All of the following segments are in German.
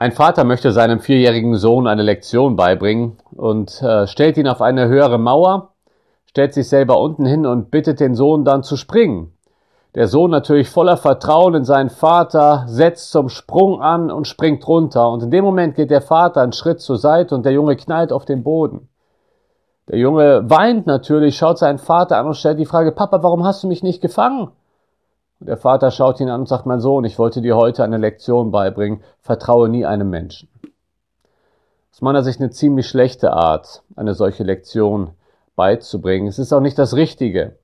Ein Vater möchte seinem vierjährigen Sohn eine Lektion beibringen und äh, stellt ihn auf eine höhere Mauer, stellt sich selber unten hin und bittet den Sohn dann zu springen. Der Sohn natürlich voller Vertrauen in seinen Vater setzt zum Sprung an und springt runter. Und in dem Moment geht der Vater einen Schritt zur Seite und der Junge knallt auf den Boden. Der Junge weint natürlich, schaut seinen Vater an und stellt die Frage, Papa, warum hast du mich nicht gefangen? Und der Vater schaut ihn an und sagt, mein Sohn, ich wollte dir heute eine Lektion beibringen, vertraue nie einem Menschen. Aus meiner Sicht eine ziemlich schlechte Art, eine solche Lektion beizubringen. Es ist auch nicht das Richtige.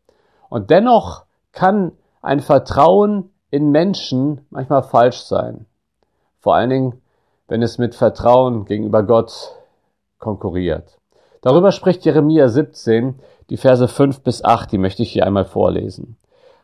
Und dennoch kann ein Vertrauen in Menschen manchmal falsch sein. Vor allen Dingen, wenn es mit Vertrauen gegenüber Gott konkurriert. Darüber spricht Jeremia 17, die Verse 5 bis 8, die möchte ich hier einmal vorlesen.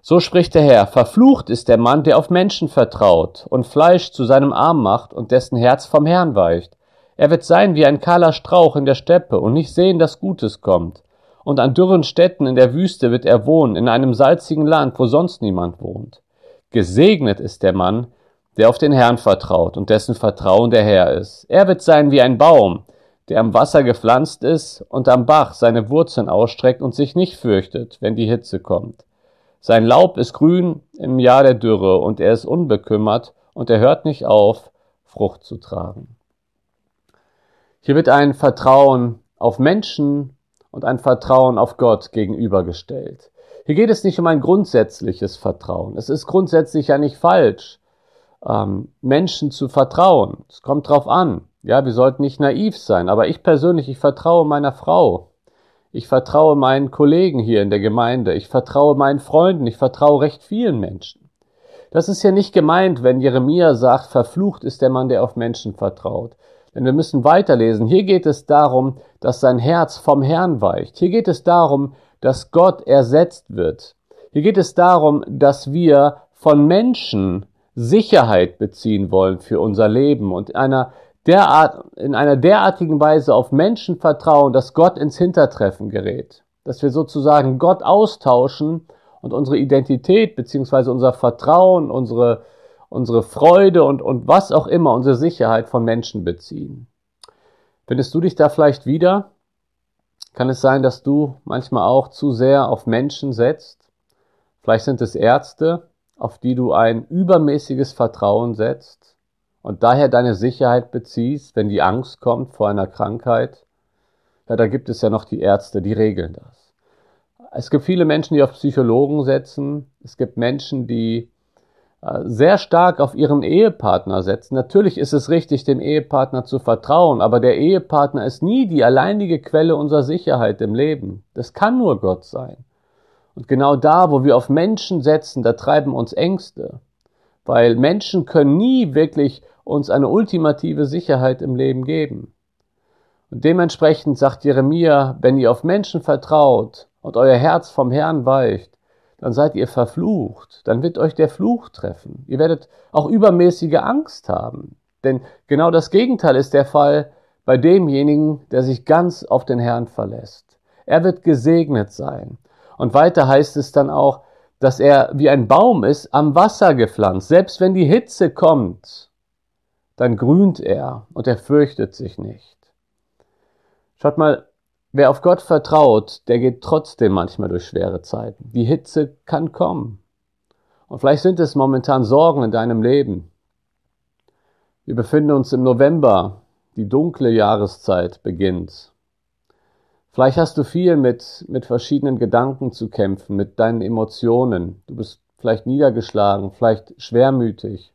So spricht der Herr, verflucht ist der Mann, der auf Menschen vertraut und Fleisch zu seinem Arm macht und dessen Herz vom Herrn weicht. Er wird sein wie ein kahler Strauch in der Steppe und nicht sehen, dass Gutes kommt. Und an dürren Städten in der Wüste wird er wohnen, in einem salzigen Land, wo sonst niemand wohnt. Gesegnet ist der Mann, der auf den Herrn vertraut und dessen Vertrauen der Herr ist. Er wird sein wie ein Baum, der am Wasser gepflanzt ist und am Bach seine Wurzeln ausstreckt und sich nicht fürchtet, wenn die Hitze kommt. Sein Laub ist grün im Jahr der Dürre und er ist unbekümmert und er hört nicht auf, Frucht zu tragen. Hier wird ein Vertrauen auf Menschen und ein Vertrauen auf Gott gegenübergestellt. Hier geht es nicht um ein grundsätzliches Vertrauen. Es ist grundsätzlich ja nicht falsch, ähm, Menschen zu vertrauen. Es kommt drauf an. Ja, wir sollten nicht naiv sein. Aber ich persönlich, ich vertraue meiner Frau. Ich vertraue meinen Kollegen hier in der Gemeinde. Ich vertraue meinen Freunden. Ich vertraue recht vielen Menschen. Das ist ja nicht gemeint, wenn Jeremia sagt, verflucht ist der Mann, der auf Menschen vertraut. Denn wir müssen weiterlesen. Hier geht es darum, dass sein Herz vom Herrn weicht. Hier geht es darum, dass Gott ersetzt wird. Hier geht es darum, dass wir von Menschen Sicherheit beziehen wollen für unser Leben und einer derart, in einer derartigen Weise auf Menschen vertrauen, dass Gott ins Hintertreffen gerät. Dass wir sozusagen Gott austauschen und unsere Identität beziehungsweise unser Vertrauen, unsere, unsere Freude und, und was auch immer, unsere Sicherheit von Menschen beziehen. Findest du dich da vielleicht wieder? Kann es sein, dass du manchmal auch zu sehr auf Menschen setzt? Vielleicht sind es Ärzte, auf die du ein übermäßiges Vertrauen setzt und daher deine Sicherheit beziehst, wenn die Angst kommt vor einer Krankheit, ja, da gibt es ja noch die Ärzte, die regeln das. Es gibt viele Menschen, die auf Psychologen setzen. Es gibt Menschen, die äh, sehr stark auf ihren Ehepartner setzen. Natürlich ist es richtig, dem Ehepartner zu vertrauen, aber der Ehepartner ist nie die alleinige Quelle unserer Sicherheit im Leben. Das kann nur Gott sein. Und genau da, wo wir auf Menschen setzen, da treiben uns Ängste. Weil Menschen können nie wirklich uns eine ultimative Sicherheit im Leben geben. Und dementsprechend sagt Jeremia, wenn ihr auf Menschen vertraut und euer Herz vom Herrn weicht, dann seid ihr verflucht, dann wird euch der Fluch treffen. Ihr werdet auch übermäßige Angst haben. Denn genau das Gegenteil ist der Fall bei demjenigen, der sich ganz auf den Herrn verlässt. Er wird gesegnet sein. Und weiter heißt es dann auch, dass er wie ein Baum ist, am Wasser gepflanzt. Selbst wenn die Hitze kommt, dann grünt er und er fürchtet sich nicht. Schaut mal, wer auf Gott vertraut, der geht trotzdem manchmal durch schwere Zeiten. Die Hitze kann kommen. Und vielleicht sind es momentan Sorgen in deinem Leben. Wir befinden uns im November, die dunkle Jahreszeit beginnt. Vielleicht hast du viel mit, mit verschiedenen Gedanken zu kämpfen, mit deinen Emotionen. Du bist vielleicht niedergeschlagen, vielleicht schwermütig.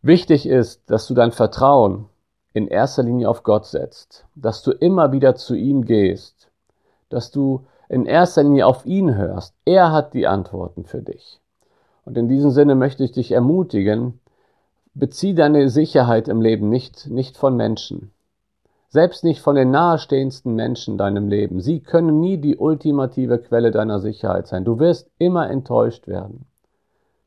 Wichtig ist, dass du dein Vertrauen in erster Linie auf Gott setzt, dass du immer wieder zu ihm gehst, dass du in erster Linie auf ihn hörst. Er hat die Antworten für dich. Und in diesem Sinne möchte ich dich ermutigen, bezieh deine Sicherheit im Leben nicht, nicht von Menschen. Selbst nicht von den nahestehendsten Menschen deinem Leben. Sie können nie die ultimative Quelle deiner Sicherheit sein. Du wirst immer enttäuscht werden.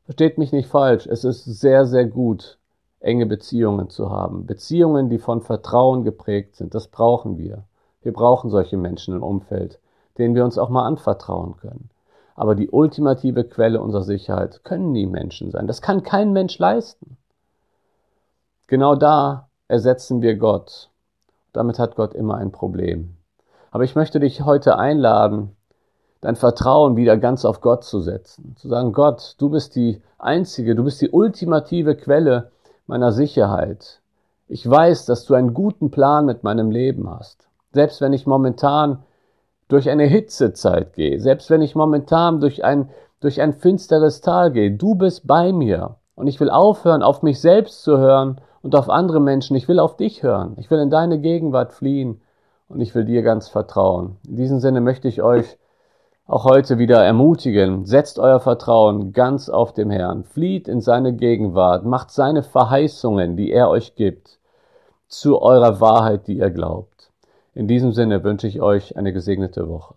Versteht mich nicht falsch. Es ist sehr, sehr gut, enge Beziehungen zu haben. Beziehungen, die von Vertrauen geprägt sind. Das brauchen wir. Wir brauchen solche Menschen im Umfeld, denen wir uns auch mal anvertrauen können. Aber die ultimative Quelle unserer Sicherheit können nie Menschen sein. Das kann kein Mensch leisten. Genau da ersetzen wir Gott. Damit hat Gott immer ein Problem. Aber ich möchte dich heute einladen, dein Vertrauen wieder ganz auf Gott zu setzen. Zu sagen, Gott, du bist die einzige, du bist die ultimative Quelle meiner Sicherheit. Ich weiß, dass du einen guten Plan mit meinem Leben hast. Selbst wenn ich momentan durch eine Hitzezeit gehe, selbst wenn ich momentan durch ein, durch ein finsteres Tal gehe, du bist bei mir. Und ich will aufhören, auf mich selbst zu hören und auf andere Menschen. Ich will auf dich hören. Ich will in deine Gegenwart fliehen und ich will dir ganz vertrauen. In diesem Sinne möchte ich euch auch heute wieder ermutigen. Setzt euer Vertrauen ganz auf dem Herrn. Flieht in seine Gegenwart. Macht seine Verheißungen, die er euch gibt, zu eurer Wahrheit, die ihr glaubt. In diesem Sinne wünsche ich euch eine gesegnete Woche.